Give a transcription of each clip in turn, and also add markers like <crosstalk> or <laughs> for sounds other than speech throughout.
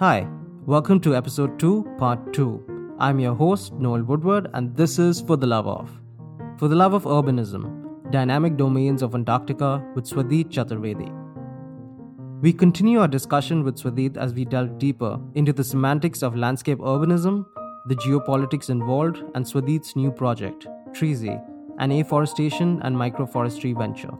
Hi, welcome to episode 2, part 2. I'm your host, Noel Woodward, and this is For the Love of. For the Love of Urbanism Dynamic Domains of Antarctica with Swadit Chaturvedi. We continue our discussion with Swadit as we delve deeper into the semantics of landscape urbanism, the geopolitics involved, and Swadit's new project, Treesy, an afforestation and microforestry venture.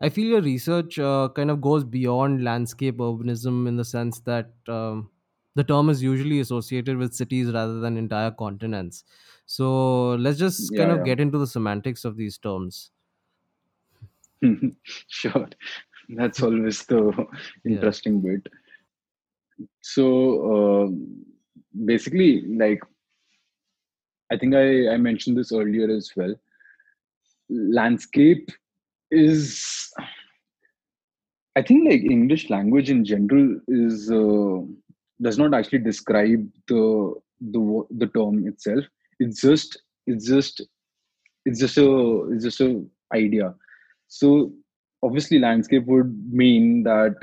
I feel your research uh, kind of goes beyond landscape urbanism in the sense that um, the term is usually associated with cities rather than entire continents. So let's just kind of Yeah, get into the semantics of these terms. <laughs> Sure. That's always the <laughs> Yeah. interesting bit. So, uh, basically, like, I think I, I mentioned this earlier as well. Landscape is, I think, like English language in general is uh, does not actually describe the the the term itself. It's just it's just it's just a it's just a idea. So obviously, landscape would mean that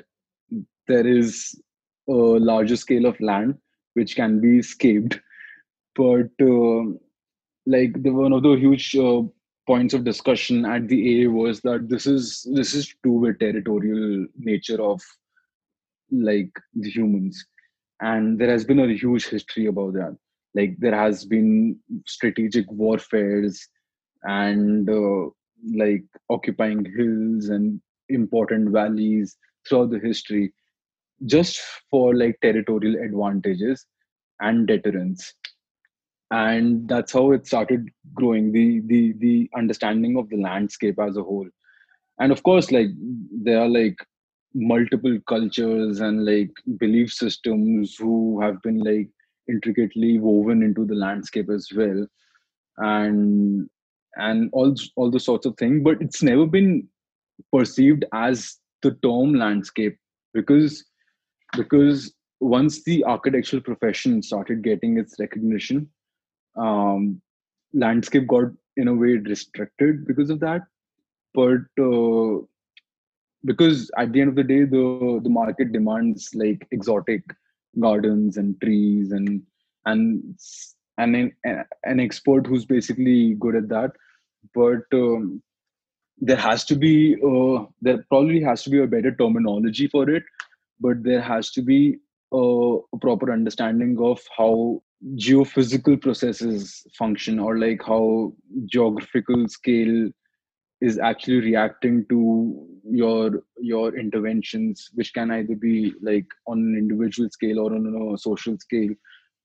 there is a larger scale of land which can be scaped but uh, like the one of the huge uh, points of discussion at the aa was that this is this is to with territorial nature of like the humans. And there has been a huge history about that. Like there has been strategic warfares and uh, like occupying hills and important valleys throughout the history just for like territorial advantages and deterrence and that's how it started growing the the the understanding of the landscape as a whole. And of course like there are like multiple cultures and like belief systems who have been like intricately woven into the landscape as well. And and all all the sorts of things. But it's never been perceived as the term landscape because because once the architectural profession started getting its recognition um, landscape got in a way restricted because of that. But uh, because at the end of the day the the market demands like exotic gardens and trees and and and an, an expert who's basically good at that. But um, there has to be uh, there probably has to be a better terminology for it but there has to be a, a proper understanding of how geophysical processes function or like how geographical scale is actually reacting to your your interventions which can either be like on an individual scale or on a social scale.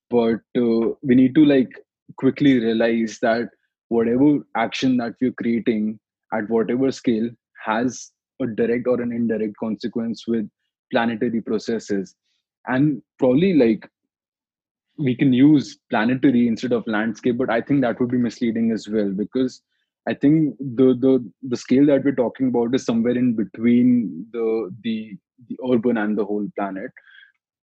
But uh, we need to like quickly realize that whatever action that we're creating at whatever scale has a direct or an indirect consequence with planetary processes. And probably like we can use planetary instead of landscape but i think that would be misleading as well because i think the the the scale that we're talking about is somewhere in between the the the urban and the whole planet.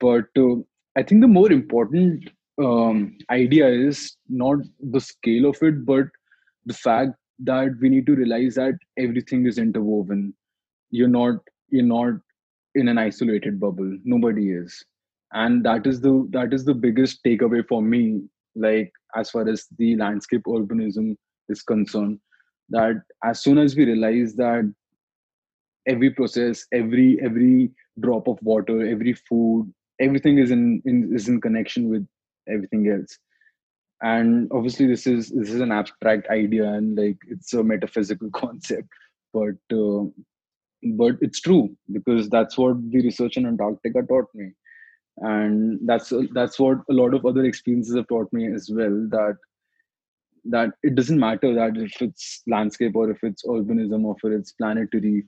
But uh, i think the more important um, idea is not the scale of it but the fact that we need to realize that everything is interwoven. You're not you're not in an isolated bubble. Nobody is and that is the that is the biggest takeaway for me like as far as the landscape urbanism is concerned that as soon as we realize that every process every every drop of water every food everything is in, in is in connection with everything else. And obviously this is this is an abstract idea and like it's a metaphysical <laughs> concept but uh, but it's true because that's what the research in antarctica taught me and that's that's what a lot of other experiences have taught me as well that that it doesn't matter that if it's landscape or if it's urbanism or if it's planetary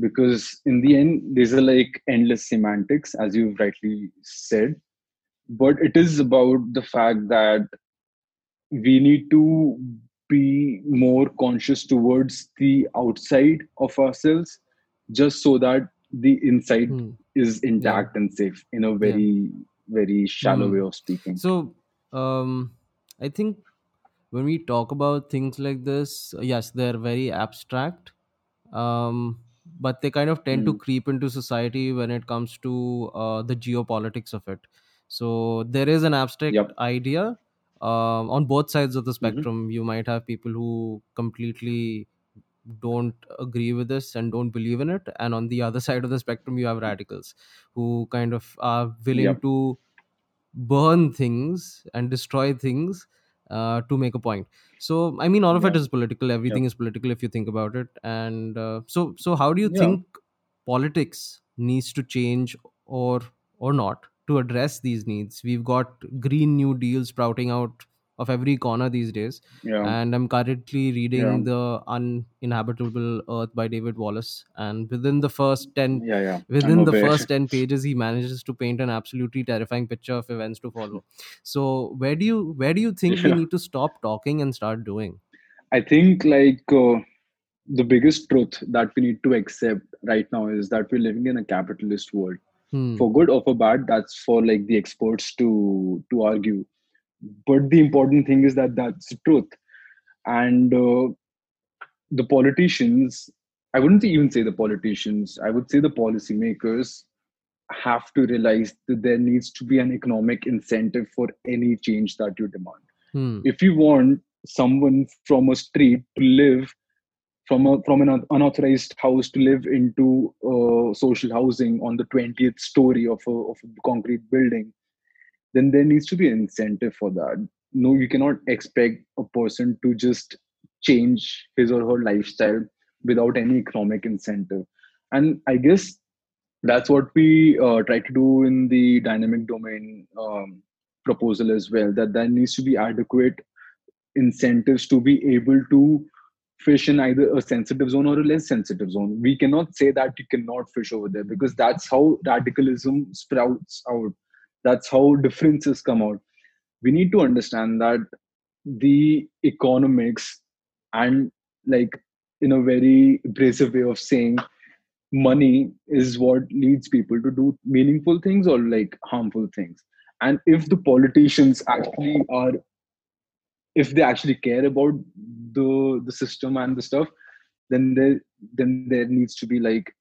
because in the end these are like endless semantics as you've rightly said. But it is about the fact that we need to be more conscious towards the outside of ourselves just so that the inside Hmm. is Yeah. intact and safe in a Yeah. very very shallow Hmm. way of speaking So, um, I think when we talk about things like this, yes, they're very abstract, um, but they kind of tend to Mm. creep into society when it comes to uh, the geopolitics of it. So there is an abstract Yep. idea um, on both sides of the hmm spectrum. You might have people who completely don't agree with this and don't believe in it, and on the other <laughs> side of the spectrum, you have radicals who kind of are willing Yep. to burn things and destroy things uh, to make a point so i mean all of it Yeah. is political everything Yep. is political if you think about it and uh, so so how do you Yeah. think politics needs to change or or not to address these needs we've got green new deal sprouting out of every corner these days Yeah. and i'm currently Yeah. reading the uninhabitable earth by david wallace and within the first 10 Yeah. Yeah. Within the first 10 pages he manages to paint an absolutely terrifying picture of events to follow so where do you where do you think we need to stop talking and start doing I think like uh, the biggest truth that we need to accept right now is that we're living in a capitalist world. hmm For good or for bad, that's for like the experts to to argue. But the important thing is that that's the truth. And uh, the politicians, I wouldn't even say the politicians, I would say the policymakers have to realize that there needs to be an economic incentive for any change that you demand. hmm If you want someone from a street to live from a from an unauthorized house to live into uh, social housing on the 20th story of a, of a concrete building then there needs to be an incentive for that no you cannot expect a person to just change his or her lifestyle without any economic incentive and i guess that's what we uh, try to do in the dynamic domain um, proposal as well that there needs to be adequate incentives to be able to fish in either a sensitive zone or a less sensitive zone. We cannot say that you cannot fish over there because that's how radicalism sprouts out. That's how differences come out. We need to understand that the economics and like in a very abrasive way of saying money is what leads people to do meaningful things or like harmful things and if the politicians actually are if they actually care about the the system and the stuff then there then there needs to be like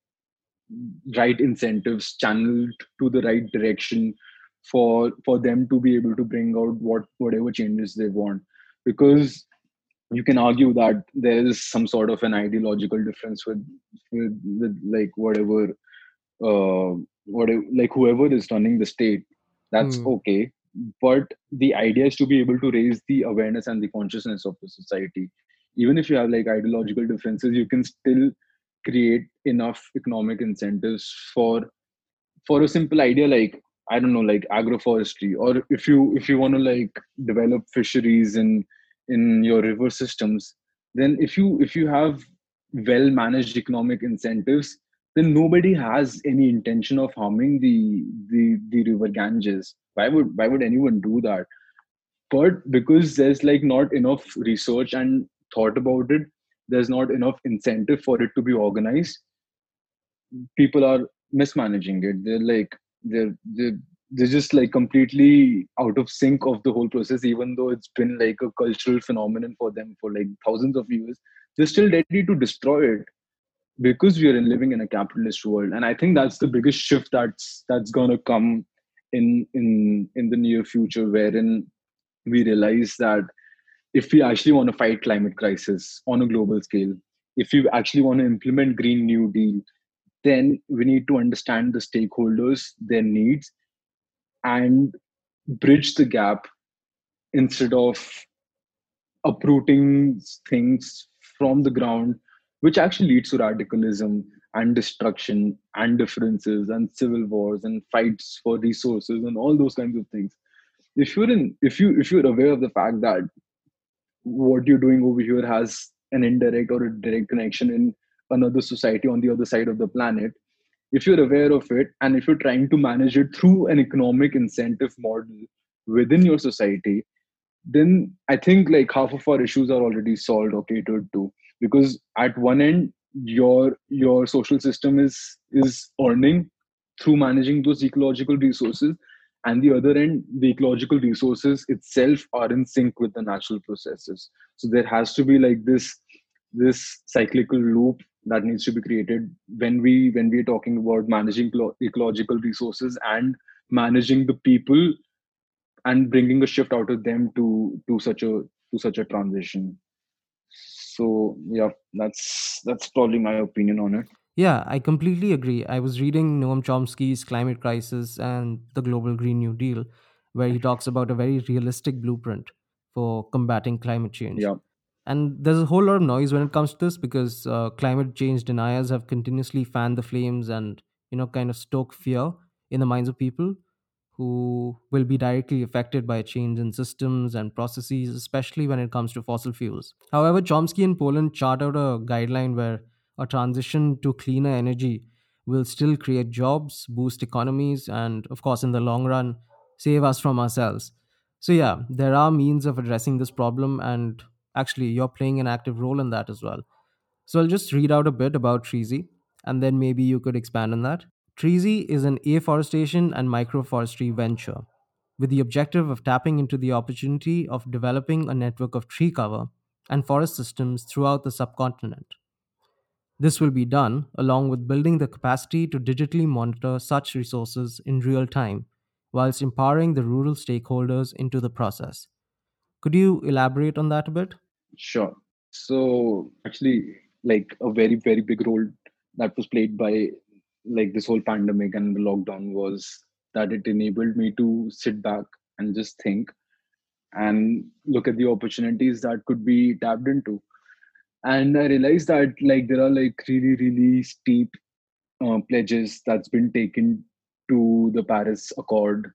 right incentives channeled to the right direction for for them to be able to bring out what whatever changes they want. Because you can argue that there is some sort of an ideological difference with with, with like whatever uh whatever like whoever is running the state that's hmm. okay. But the idea is to be able to raise the awareness and the consciousness of the society. Even if you have like ideological differences you can still create enough economic incentives for for a simple idea like i don't know like agroforestry or if you if you want to like develop fisheries in in your river systems then if you if you have well managed economic incentives then nobody has any intention of harming the the the river ganges. Why would why would anyone do that? But because there's like not enough research and thought about it there's not enough incentive for it to be organized people are mismanaging it. They're like they're they're, they're just like completely out of sync of the whole process even though it's been like a cultural phenomenon for them for like thousands of years they're still ready to destroy it because we are in living in a capitalist world. And i think that's the biggest shift that's that's going to come in in in the near future wherein we realize that if we actually want to fight climate crisis on a global scale if you actually want to implement green new deal then we need to understand the stakeholders their needs and bridge the gap instead of uprooting things from the ground which actually leads to radicalism and destruction and differences and civil wars and fights for resources and all those kinds of things. If you're in if you if you're aware of the fact that what you're doing over here has an indirect or a direct connection in another society on the other side of the planet if you're aware of it and if you're trying to manage it through an economic incentive model within your society then i think like half of our issues are already solved or catered to because at one end your your social system is is earning through managing those ecological resources and the other end the ecological resources itself are in sync with the natural processes. So there has to be like this this cyclical loop that needs to be created when we when we're talking about managing ecological resources and managing the people and bringing a shift out of them to to such a to such a transition. So yeah that's that's probably my opinion on it. Yeah i completely agree. I was reading noam chomsky's climate crisis and the global green new deal where he talks about a very realistic blueprint for combating climate change. Yeah and there's a whole lot of noise when it comes to this because uh, climate change deniers have continuously fanned the flames and you know kind of stoke fear in the minds of people who will be directly affected by a change in systems and processes especially when it comes to fossil fuels. However chomsky in pollin chart out a guideline where a transition to cleaner energy will still create jobs boost economies and of course in the long run save us from ourselves. So yeah there are means of addressing this problem and Actually, you're playing an active role in that as well. So I'll just read out a bit about Treezy, and then maybe you could expand on that. Treezy is an afforestation and microforestry venture with the objective of tapping into the opportunity of developing a network of tree cover and forest systems throughout the subcontinent. This will be done along with building the capacity to digitally monitor such resources in real time, whilst empowering the rural stakeholders into the process. Could you elaborate on that a bit? Sure. So actually, like a very very big role that was played by like this whole pandemic and the lockdown was that it enabled me to sit back and just think and look at the opportunities that could be tapped into and i realized that like there are like really really steep uh, pledges that's been taken to the paris accord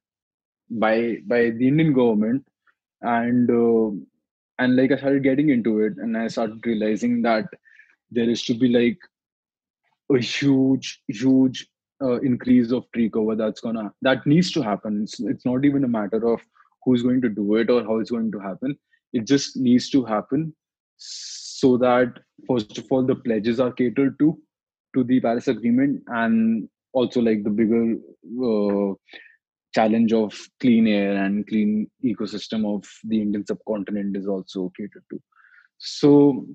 by by the indian government and uh, and like i started getting into it and i started realizing that there is to be like a huge huge uh, increase of tree cover that's gonna that needs to happen. It's, it's not even a matter of who's going to do it or how it's going to happen. It just needs to happen so that first of all the pledges are catered to to the paris agreement and also like the bigger uh, challenge of clean air and clean ecosystem of the Indian subcontinent is also catered to. So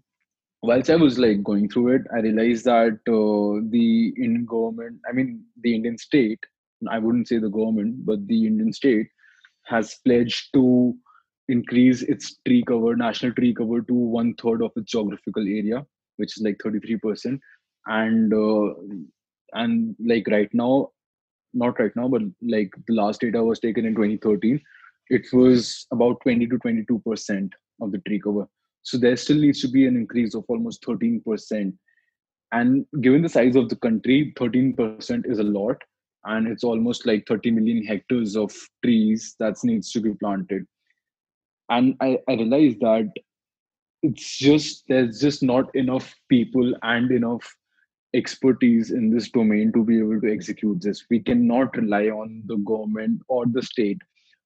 whilst I was like going through it, I realized that uh, the Indian government, I mean the Indian state, I wouldn't say the government, but the Indian state has pledged to increase its tree cover, national tree cover to one third of its geographical area, which is like 33%. And uh, and like right now not right now, but like the last data was taken in 2013, it was about 20 to 22 percent of the tree cover. So there still needs to be an increase of almost 13 percent. And given the size of the country, 13 percent is a lot, and it's almost like 30 million hectares of trees that needs to be planted. And I, I realized that it's just there's just not enough people and enough expertise in this domain to be able to execute this. We cannot rely on the government or the state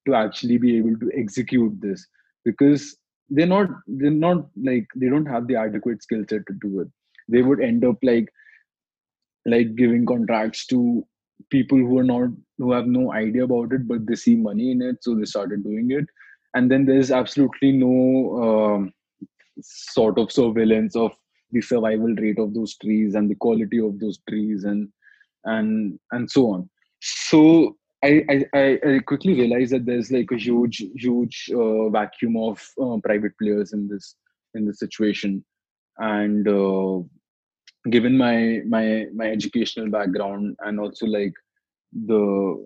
to actually be able to execute this because they're not they're not like they don't have the adequate skill set to do it. They would end up like like giving contracts to people who are not who have no idea about it but they see money in it so they started doing it and then there's absolutely no um, sort of surveillance of the survival rate of those trees and the quality of those trees and and and so on. So I, I, I quickly realized that there's like a huge huge uh, vacuum of uh, private players in this in this situation. And uh, given my my my educational background and also like the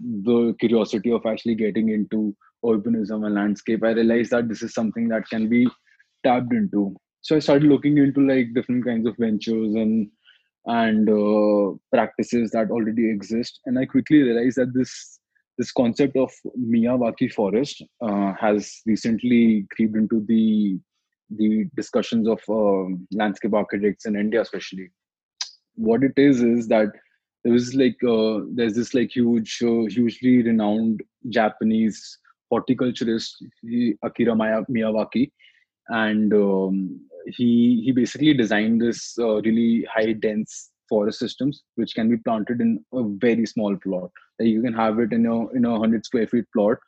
the curiosity of actually getting into urbanism and landscape i realized that this is something that can be tapped into so i started looking into like different kinds of ventures and and uh, practices that already exist. And i quickly realized that this this concept of miyawaki forest uh, has recently creeped into the the discussions of uh, landscape architects in india especially. What it is is that there was like uh, there's this like huge uh, hugely renowned japanese horticulturist akira miyawaki. And um, he he basically designed this uh, really high dense forest systems which can be planted in a very small plot. Like you can have it in a in a 100 square feet plot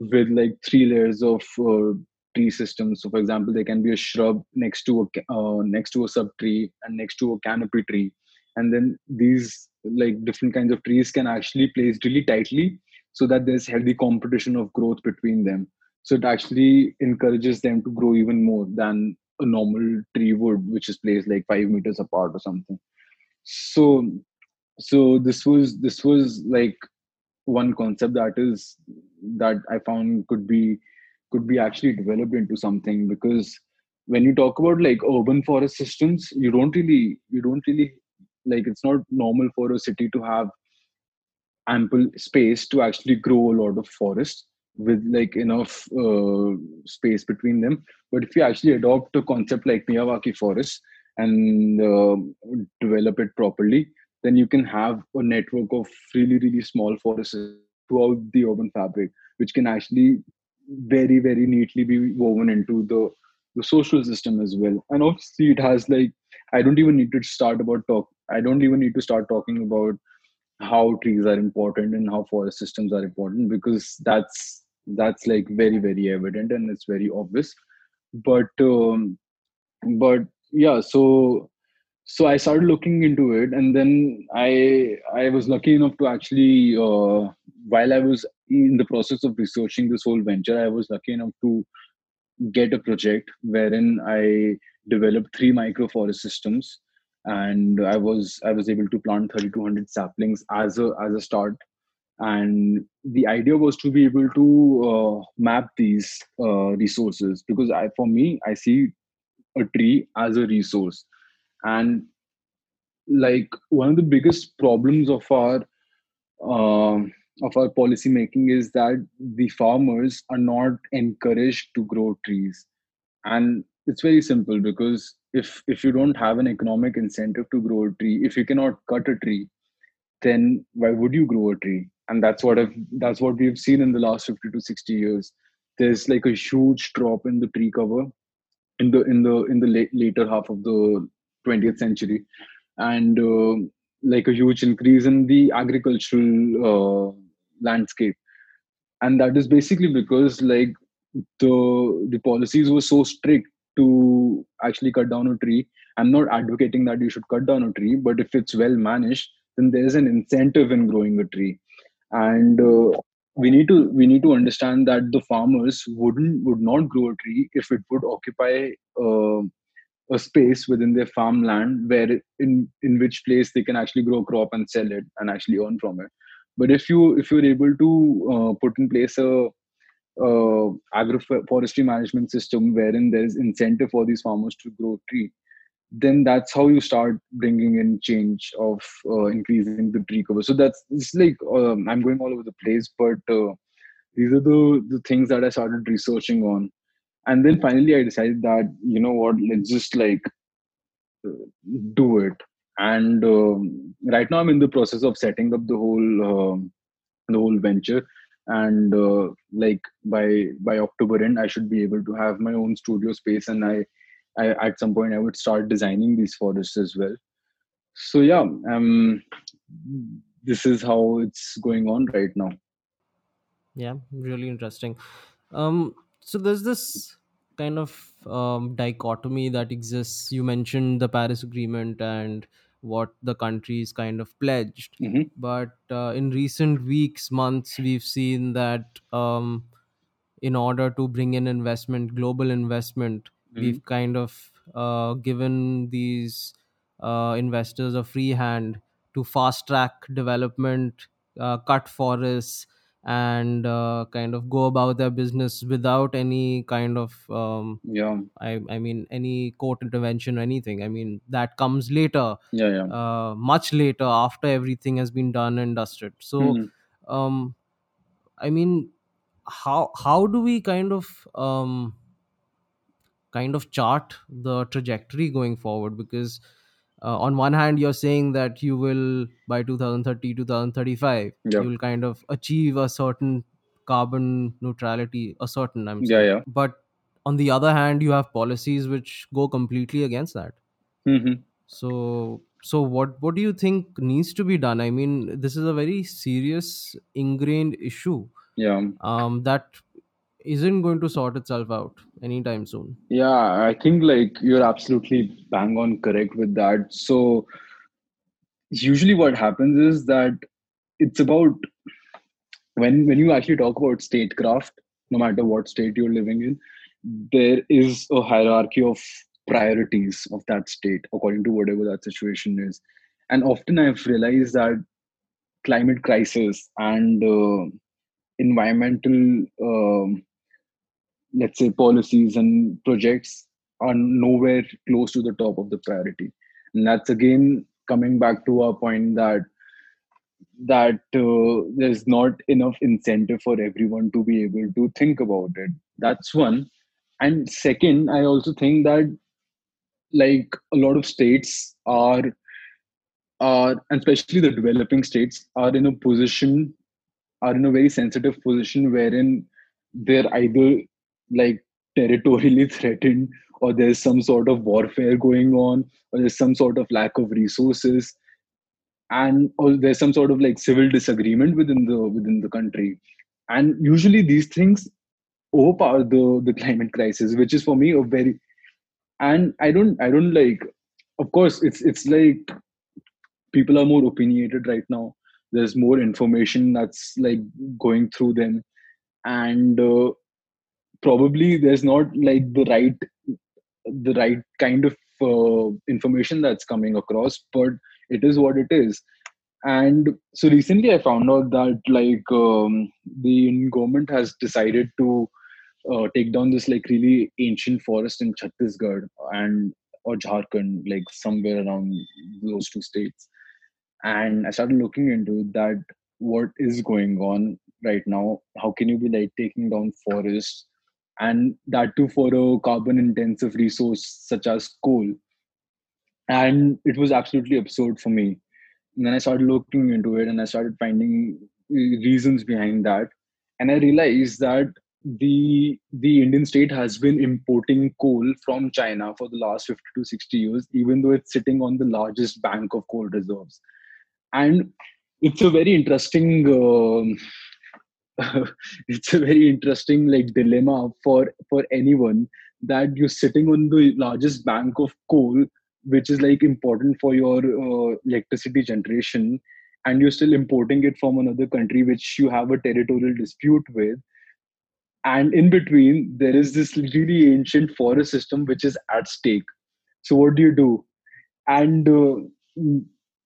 with like three layers of uh, tree systems. So for example there can be a shrub next to a uh, next to a sub tree and next to a canopy tree. And then these like different kinds of trees can actually place really tightly so that there's healthy competition of growth between them. So it actually encourages them to grow even more than a normal tree would which is placed like five meters apart or something. So so this was this was like one concept that is that i found could be could be actually developed into something because when you talk about like urban forest systems you don't really you don't really like it's not normal for a city to have ample space to actually grow a lot of forest with like enough uh, space between them. But if you actually adopt a concept like miyawaki forest and uh, develop it properly then you can have a network of really really small forests throughout the urban fabric which can actually very very neatly be woven into the the social system as well. And obviously it has like i don't even need to start about talk i don't even need to start talking about how trees are important and how forest systems are important because that's that's like very very evident and it's very obvious but um, but yeah so so i started looking into it and then i i was lucky enough to actually uh, while i was in the process of researching this whole venture i was lucky enough to get a project wherein I developed three microforest systems, and I was I was able to plant 3,200 saplings as a as a start. And the idea was to be able to uh, map these uh, resources because I, for me, I see a tree as a resource, and like one of the biggest problems of our um of our policy making is that the farmers are not encouraged to grow trees. And it's very simple because if if you don't have an economic incentive to grow a tree if you cannot cut a tree then why would you grow a tree and that's what I've, that's what we've seen in the last 50 to 60 years. There's like a huge drop in the tree cover in the in the in the late, later half of the 20th century. And uh, like a huge increase in the agricultural uh, landscape. And that is basically because like the the policies were so strict to actually cut down a tree. I'm not advocating that you should cut down a tree but if it's well managed then there's an incentive in growing a tree and uh, we need to we need to understand that the farmers wouldn't would not grow a tree if it would occupy uh, a space within their farmland where in in which place they can actually grow a crop and sell it and actually earn from it. But if you if you're able to uh, put in place a agroforestry management system wherein there's incentive for these farmers to grow tree then that's how you start bringing in change of uh, increasing the tree cover. So that's it's like um, i'm going all over the place but uh, these are the the things that i started researching on. And then finally i decided that you know what let's just like uh, do it. And um, right now i'm in the process of setting up the whole um, the whole venture. And uh, like by by october end i should be able to have my own studio space and i, I at some point i would start designing these forests as well so yeah um this is how it's going on right now Yeah, really interesting. Um, so there's this kind of um, dichotomy that exists. You mentioned the Paris Agreement and what the countries kind of pledged, hmm but uh, in recent weeks, months, we've seen that um, in order to bring in investment, global investment, hmm we've kind of uh, given these uh, investors a free hand to fast track development, uh, cut forests, and uh, kind of go about their business without any kind of um, yeah. I, I mean any court intervention or anything. I mean that comes later yeah yeah. uh, much later after everything has been done and dusted. So hmm um, i mean how how do we kind of um, kind of chart the trajectory going forward because uh, on one hand you're saying that you will by 2030 2035 yeah. you will kind of achieve a certain carbon neutrality a certain i'm yeah saying. yeah. But on the other hand you have policies which go completely against that. Hmm so so what what do you think needs to be done? I mean this is a very serious ingrained issue yeah. um, that isn't going to sort itself out anytime soon. Yeah i think like you're absolutely bang on correct with that. So usually what happens is that it's about when when you actually talk about statecraft no matter what state you're living in there is a hierarchy of priorities of that state according to whatever that situation is. And often i've realized that climate crisis and uh, environmental um, let's say policies and projects are nowhere close to the top of the priority. And that's again coming back to our point that that uh, there's not enough incentive for everyone to be able to think about it. That's one. And second i also think that like a lot of states are are and especially the developing states are in a position are in a very sensitive position wherein they're either like territorially <laughs> threatened or there's some sort of warfare going on or there's some sort of lack of resources and or there's some sort of like civil disagreement within the within the country. And usually these things overpower the the climate crisis which is for me a very and i don't i don't like of course it's it's like people are more opinionated right now. There's more information that's like going through them. And uh, probably there's not like the right the right kind of uh, information that's coming across but it is what it is. And so recently i found out that like um, the government has decided to uh, take down this like really ancient forest in chhattisgarh and or jharkhand like somewhere around those two states. And i started looking into that what is going on right now? How can you be like taking down forests and that too for a carbon intensive resource such as coal. And it was absolutely absurd for me. And then i started looking into it and i started finding reasons behind that. And i realized that the the indian state has been importing coal from china for the last 50 to 60 years even though it's sitting on the largest bank of coal reserves. And it's a very interesting um, <laughs> it's a very interesting like dilemma for for anyone that you're sitting on the largest bank of coal which is like important for your uh, electricity generation and you're still importing it from another country which you have a territorial dispute with. And in between there is this really ancient forest system which is at stake. So what do you do? And uh,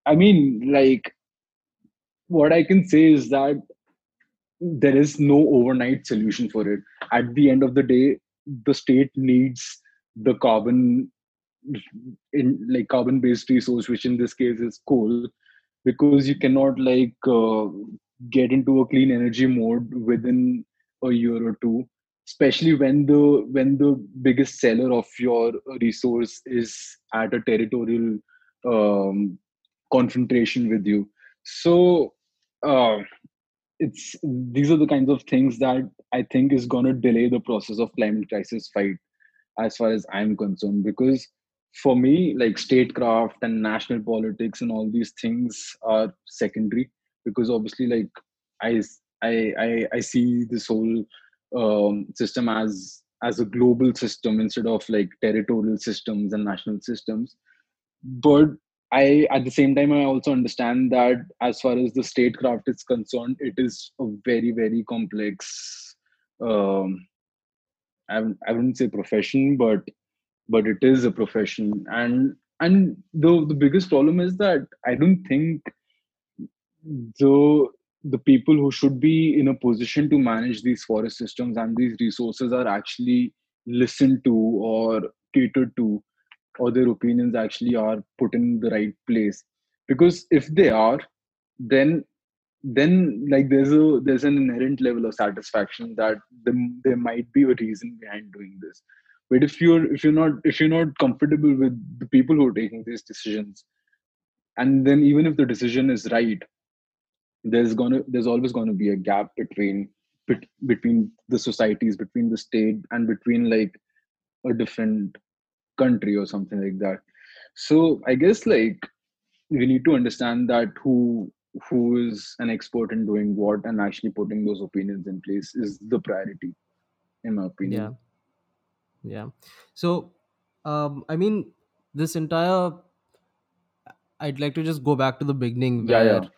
i mean like what i can say is that there is no overnight solution for it. At the end of the day the state needs the carbon in like carbon based resource which in this case is coal because you cannot like uh, get into a clean energy mode within a year or two especially when the when the biggest seller of your resource is at a territorial um, confrontation with you. So uh, it's these are the kinds of things that i think is going to delay the process of climate crisis fight as far as i'm concerned because for me like statecraft and national politics and all these things are secondary because obviously like i i i, I see this whole um, system as as a global system instead of like territorial systems and national systems. But I at the same time I also understand that as far as the statecraft is concerned, it is a very very complex. Um, I I wouldn't say profession, but but it is a profession, and and the the biggest problem is that I don't think the the people who should be in a position to manage these forest systems and these resources are actually listened to or catered to or their opinions actually are put in the right place. Because if they are then then like there's a there's an inherent level of satisfaction that the, there might be a reason behind doing this. But if you're if you're not if you're not comfortable with the people who are taking these decisions and then even if the decision is right there's gonna there's always to be a gap between between the societies between the state and between like a different country or something like that. So i guess like we need to understand that who who is an expert in doing what and actually putting those opinions in place is the priority in my opinion. Yeah. Yeah. So um i mean this entire i'd like to just go back to the beginning yeah where yeah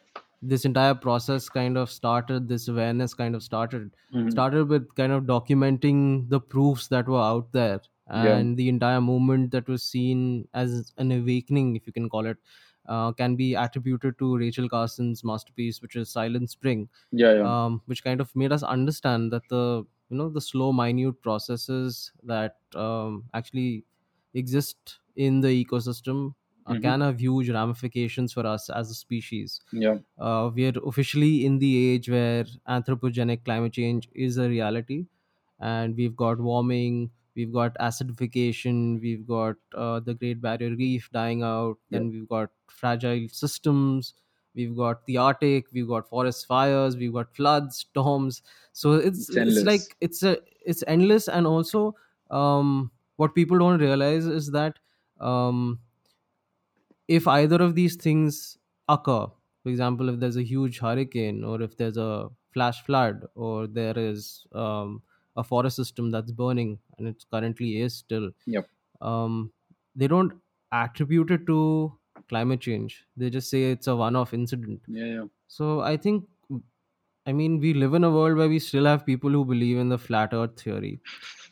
this entire process kind of started this awareness kind of started. Mhm. started with kind of documenting the proofs that were out there Yeah. and the entire movement that was seen as an awakening if you can call it uh, can be attributed to rachel carson's masterpiece which is silent spring yeah yeah um, which kind of made us understand that the you know the slow minute processes that um, actually exist in the ecosystem uh, Mhm. can have huge ramifications for us as a species yeah uh, we are officially in the age where anthropogenic climate change is a reality and we've got warming we've got acidification we've got uh, the great barrier reef dying out Yeah. then we've got fragile systems we've got the arctic we've got forest fires we've got floods storms so it's It's it's, like it's a it's endless and also um what people don't realize is that um if either of these things occur for example if there's a huge hurricane or if there's a flash flood or there is um, a forest system that's burning and it currently is still. Yep. um, they don't attribute it to climate change. They just say it's a one-off incident. Yeah yeah. So i think i mean we live in a world where we still have people who believe in the flat earth theory.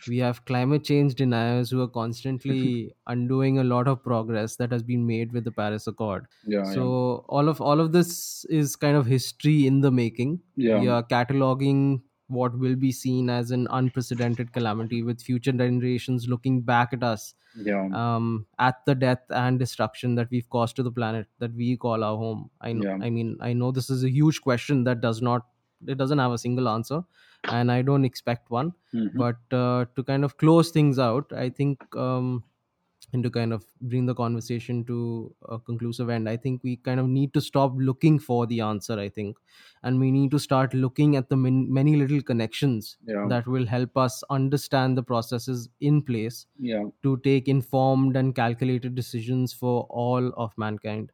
We have climate change deniers who are constantly <laughs> undoing a lot of progress that has been made with the paris accord. Yeah so all of all of this is kind of history in the making. Yeah. We are cataloging what will be seen as an unprecedented calamity with future generations looking back at us yeah um, at the death and destruction that we've caused to the planet that we call our home i know Yeah. i mean i know this is a huge question that does not it doesn't have a single answer and i don't expect one Mhm. but uh, to kind of close things out i think um, and to kind of bring the conversation to a conclusive end i think we kind of need to stop looking for the answer i think. And we need to start looking at the min- many little connections Yeah. that will help us understand the processes in place yeah. to take informed and calculated decisions for all of mankind.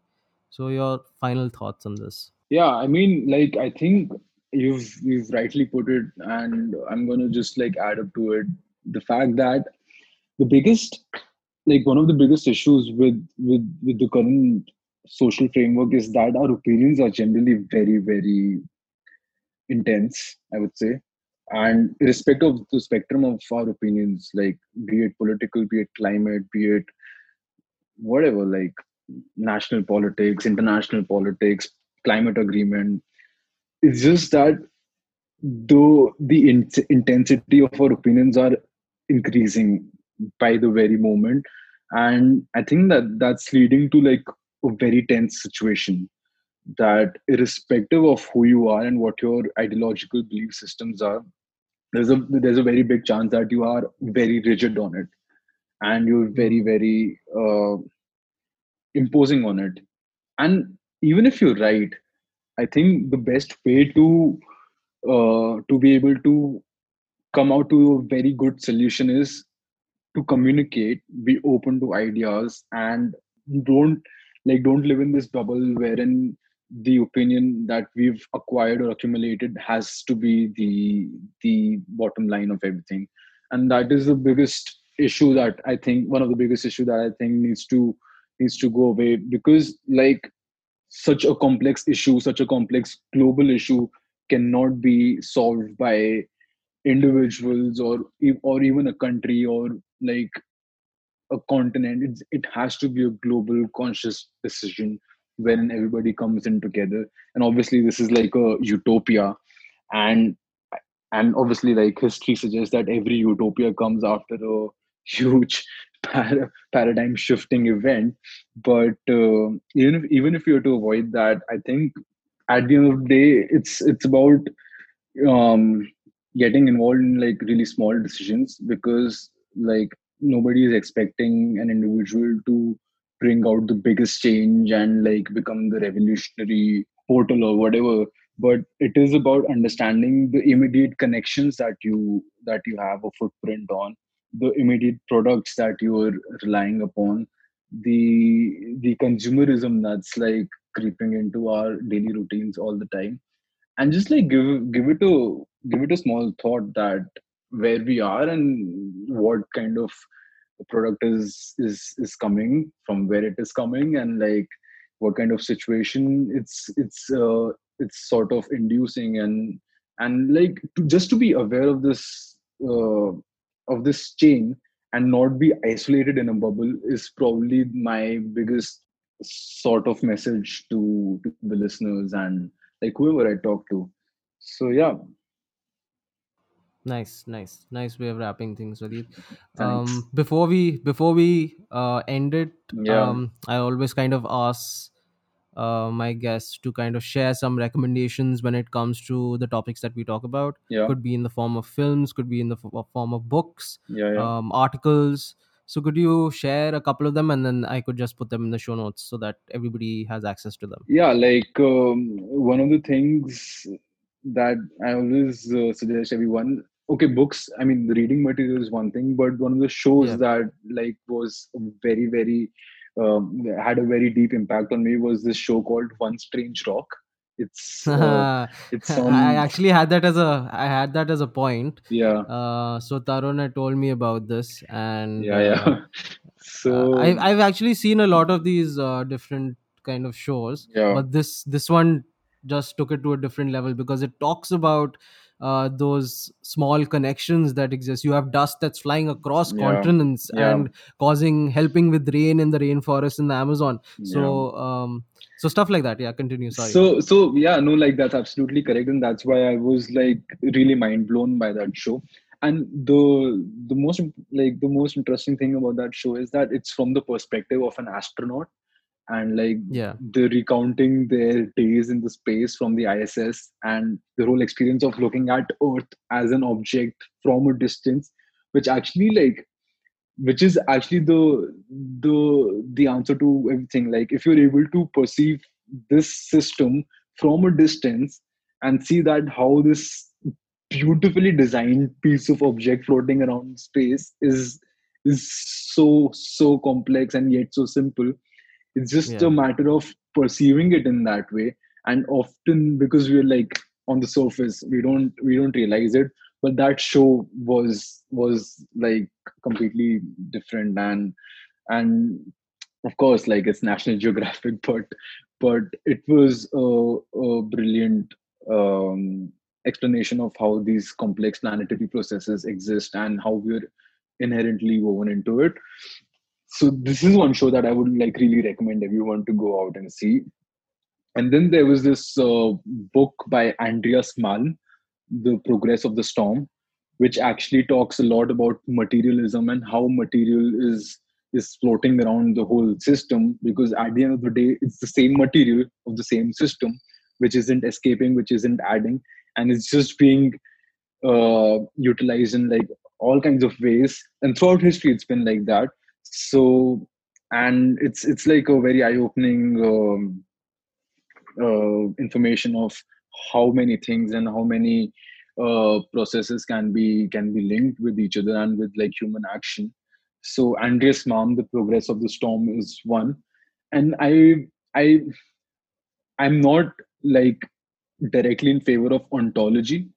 So your final thoughts on this? Yeah i mean like i think you've you've rightly put it and i'm going to just like add up to it. The fact that the biggest like one of the biggest issues with with with the current social framework is that our opinions are generally very very intense i would say. And irrespective of the spectrum of our opinions like be it political be it climate be it whatever like national politics international politics climate agreement it's just that though the in- intensity of our opinions are increasing by the very moment. And i think that that's leading to like a very tense situation that irrespective of who you are and what your ideological belief systems are there's a there's a very big chance that you are very rigid on it. And you're very very uh, imposing on it. And even if you're right i think the best way to uh, to be able to come out to a very good solution is to communicate be open to ideas and don't like don't live in this bubble wherein the opinion that we've acquired or accumulated has to be the the bottom line of everything. And that is the biggest issue that i think one of the biggest issue that i think needs to needs to go away because like such a complex issue such a complex global issue cannot be solved by individuals or or even a country or like a continent it's, it has to be a global conscious decision when everybody comes in together. And obviously this is like a utopia. And and obviously like history suggests that every utopia comes after a <laughs> huge para- paradigm shifting event. But uh, even if even if you were to avoid that i think at the end of the day it's it's about um getting involved in like really small decisions because like nobody is expecting an individual to bring out the biggest change and like become the revolutionary portal or whatever. But it is about understanding the immediate connections that you that you have a footprint on the immediate products that you are relying upon the the consumerism that's like creeping into our daily routines all the time. And just like give give it a give it a small thought that where we are and what kind of product is is is coming from where it is coming and like what kind of situation it's it's uh, it's sort of inducing and and like to, just to be aware of this uh, of this chain and not be isolated in a bubble is probably my biggest sort of message to, to the listeners and like whoever I talk to. So yeah, Nice, nice, nice way of wrapping things, thanks. Um, before we before we uh, end it, Yeah, um, I always kind of ask uh, my guests to kind of share some recommendations when it comes to the topics that we talk about. yeah, Could be in the form of films, could be in the f- form of books, yeah, yeah. um, articles. So could you share a couple of them, and then I could just put them in the show notes so that everybody has access to them. Yeah, like um, one of the things that I always uh, suggest everyone. Okay, books. I mean, the reading material is one thing, but one of the shows Yeah. that like was very, very um, had a very deep impact on me was this show called One Strange Rock. It's <laughs> uh, it's I actually had that as a I had that as a point. yeah Uh, so Tarun had told me about this, and yeah uh, yeah. <laughs> uh, so I've I've actually seen a lot of these uh, different kind of shows, yeah but this this one just took it to a different level because it talks about uh, those small connections that exist. You have dust that's flying across yeah continents yeah and causing helping with rain in the rainforest in the Amazon. yeah. So um, so stuff like that. Yeah, continue. Sorry. So so yeah, no, like that's absolutely correct, and that's why I was like really mind blown by that show. And the the most like the most interesting thing about that show is that it's from the perspective of an astronaut and like yeah. the recounting their days in the space from the ISS and the whole experience of looking at Earth as an object from a distance, which actually like which is actually the the the answer to everything like if you're able to perceive this system from a distance and see that how this beautifully designed piece of object floating around space is is so so complex and yet so simple it's just Yeah. a matter of perceiving it in that way. And often because we're like on the surface we don't we don't realize it. But that show was was like completely different. And and of course like it's national geographic <laughs> but but it was a, a brilliant um, explanation of how these complex planetary processes exist and how we're inherently woven into it so this is one show that i would like really recommend everyone to go out and see. And then there was this uh, book by andreas malm the progress of the storm which actually talks a lot about materialism and how material is is floating around the whole system because at the end of the day it's the same material of the same system which isn't escaping which isn't adding and it's just being uh, utilized in like all kinds of ways. And throughout history it's been like that so and it's it's like a very eye-opening um, uh, information of how many things and how many uh, processes can be can be linked with each other and with like human action. So andreas malm the progress of the storm is one. And i i i'm not like directly in favor of ontology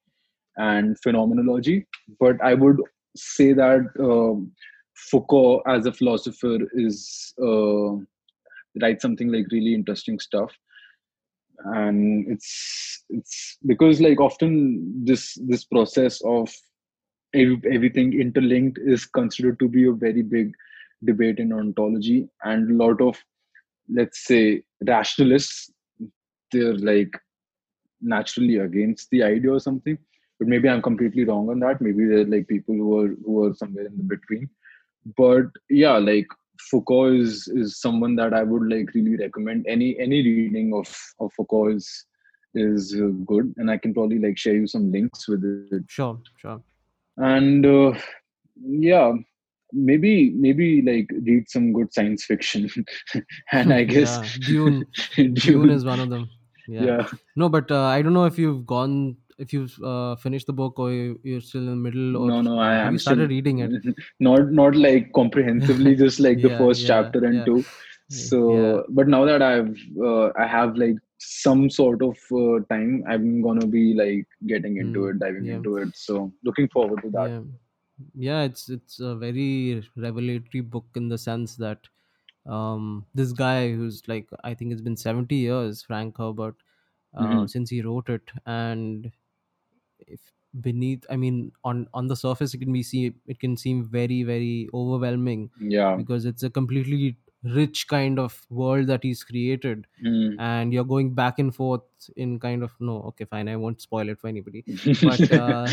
and phenomenology but i would say that um, foucault as a philosopher is uh, writes something like really interesting stuff. And it's it's because like often this this process of ev- everything interlinked is considered to be a very big debate in ontology. And a lot of let's say rationalists they're like naturally against the idea or something. But maybe i'm completely wrong on that. Maybe there are like people who are who are somewhere in the between but yeah like foucault is is someone that i would like really recommend any any reading of of foucault is is uh, good and i can probably like share you some links with it Sure. Sure. and uh, yeah maybe maybe like read some good science fiction <laughs> and i <laughs> guess Yeah, Dune. <laughs> Dune, Dune is one of them. Yeah. yeah No, but uh, I don't know if you've gone if you've uh, finished the book or you- you're still in the middle or no, no, I am started still reading it? <laughs> not not like comprehensively, <laughs> just like the first yeah, chapter and yeah. two. So, Yeah. but now that I've uh, I have like some sort of uh, time, I'm gonna be like getting into Mm, it, diving yeah. into it. So, looking forward to that. yeah yeah it's it's a very revelatory book in the sense that um this guy who's like i think it's been 70 years frank herbert uh, Mhm. since he wrote it and if beneath i mean on on the surface it can be see it can seem very very overwhelming Yeah. because it's a completely rich kind of world that he's created Mm. and you're going back and forth in kind of no okay fine i won't spoil it for anybody but <laughs> uh,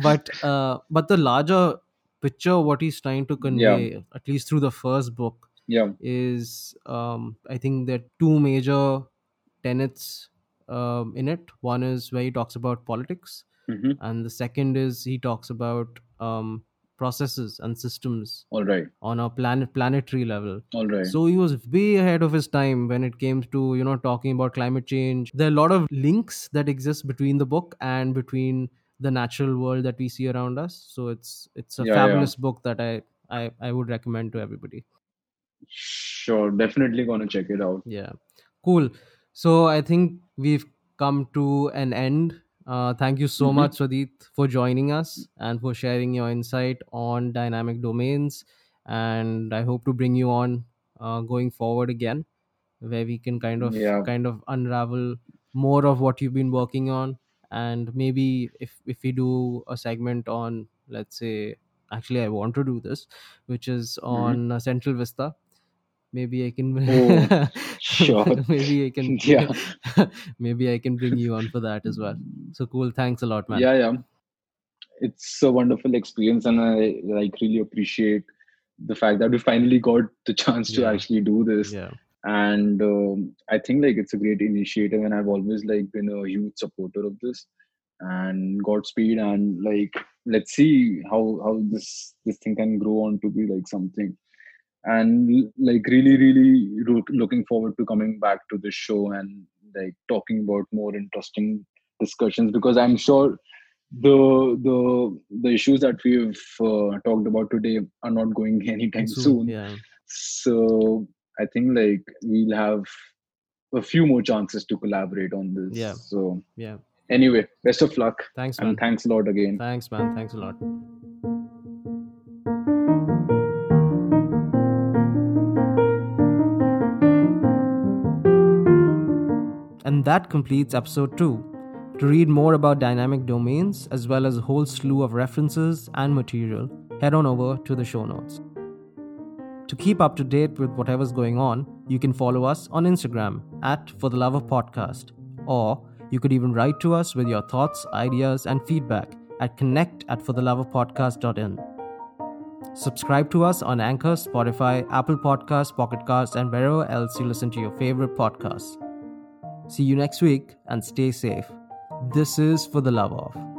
<laughs> but uh, but the larger picture what he's trying to convey at least through the first book yeah. is um, i think there are two major tenets um, in it one is where he talks about politics hmm and the second is he talks about um, processes and systems All right. on a planet planetary level All right. so he was way ahead of his time when it came to you know talking about climate change there are a lot of links that exist between the book and between the natural world that we see around us so it's it's a Yeah, yeah. fabulous book that I, I i would recommend to everybody Sure. Definitely gonna check it out. yeah cool so i think we've come to an end uh, thank you so Mhm. much Swadit, for joining us and for sharing your insight on dynamic domains and i hope to bring you on uh, going forward again where we can kind of Yeah. kind of unravel more of what you've been working on and maybe if if we do a segment on let's say actually i want to do this which is Mhm. on uh, central vista maybe i can Oh, <laughs> sure. <laughs> maybe i can <laughs> Yeah. maybe i can bring you on for that as well so cool thanks a lot man Yeah, yeah. It's a wonderful experience, and I like really appreciate the fact that we finally got the chance to actually do this. yeah And um, I think like it's a great initiative, and I've always like been a huge supporter of this. And Godspeed, and like let's see how how this this thing can grow on to be like something. And like really, really looking forward to coming back to this show and like talking about more interesting discussions because I'm sure the the the issues that we've uh, talked about today are not going <laughs> anytime soon, soon. yeah So I think like we'll have a few more chances to collaborate on this. Yeah. So yeah anyway, best of luck thanks man and thanks a lot again. thanks man thanks a lot that completes episode 2. To read more about dynamic domains, as well as a whole slew of references and material, head on over to the show notes. To keep up to date with whatever's going on, you can follow us on Instagram at For the Love of Podcast, or you could even write to us with your thoughts, ideas, and feedback at connect at fortheloveofpodcast.in. Subscribe to us on Anchor, Spotify, Apple Podcasts, Pocket Casts, and wherever else you listen to your favorite podcasts. See you next week and stay safe. This is For the Love of.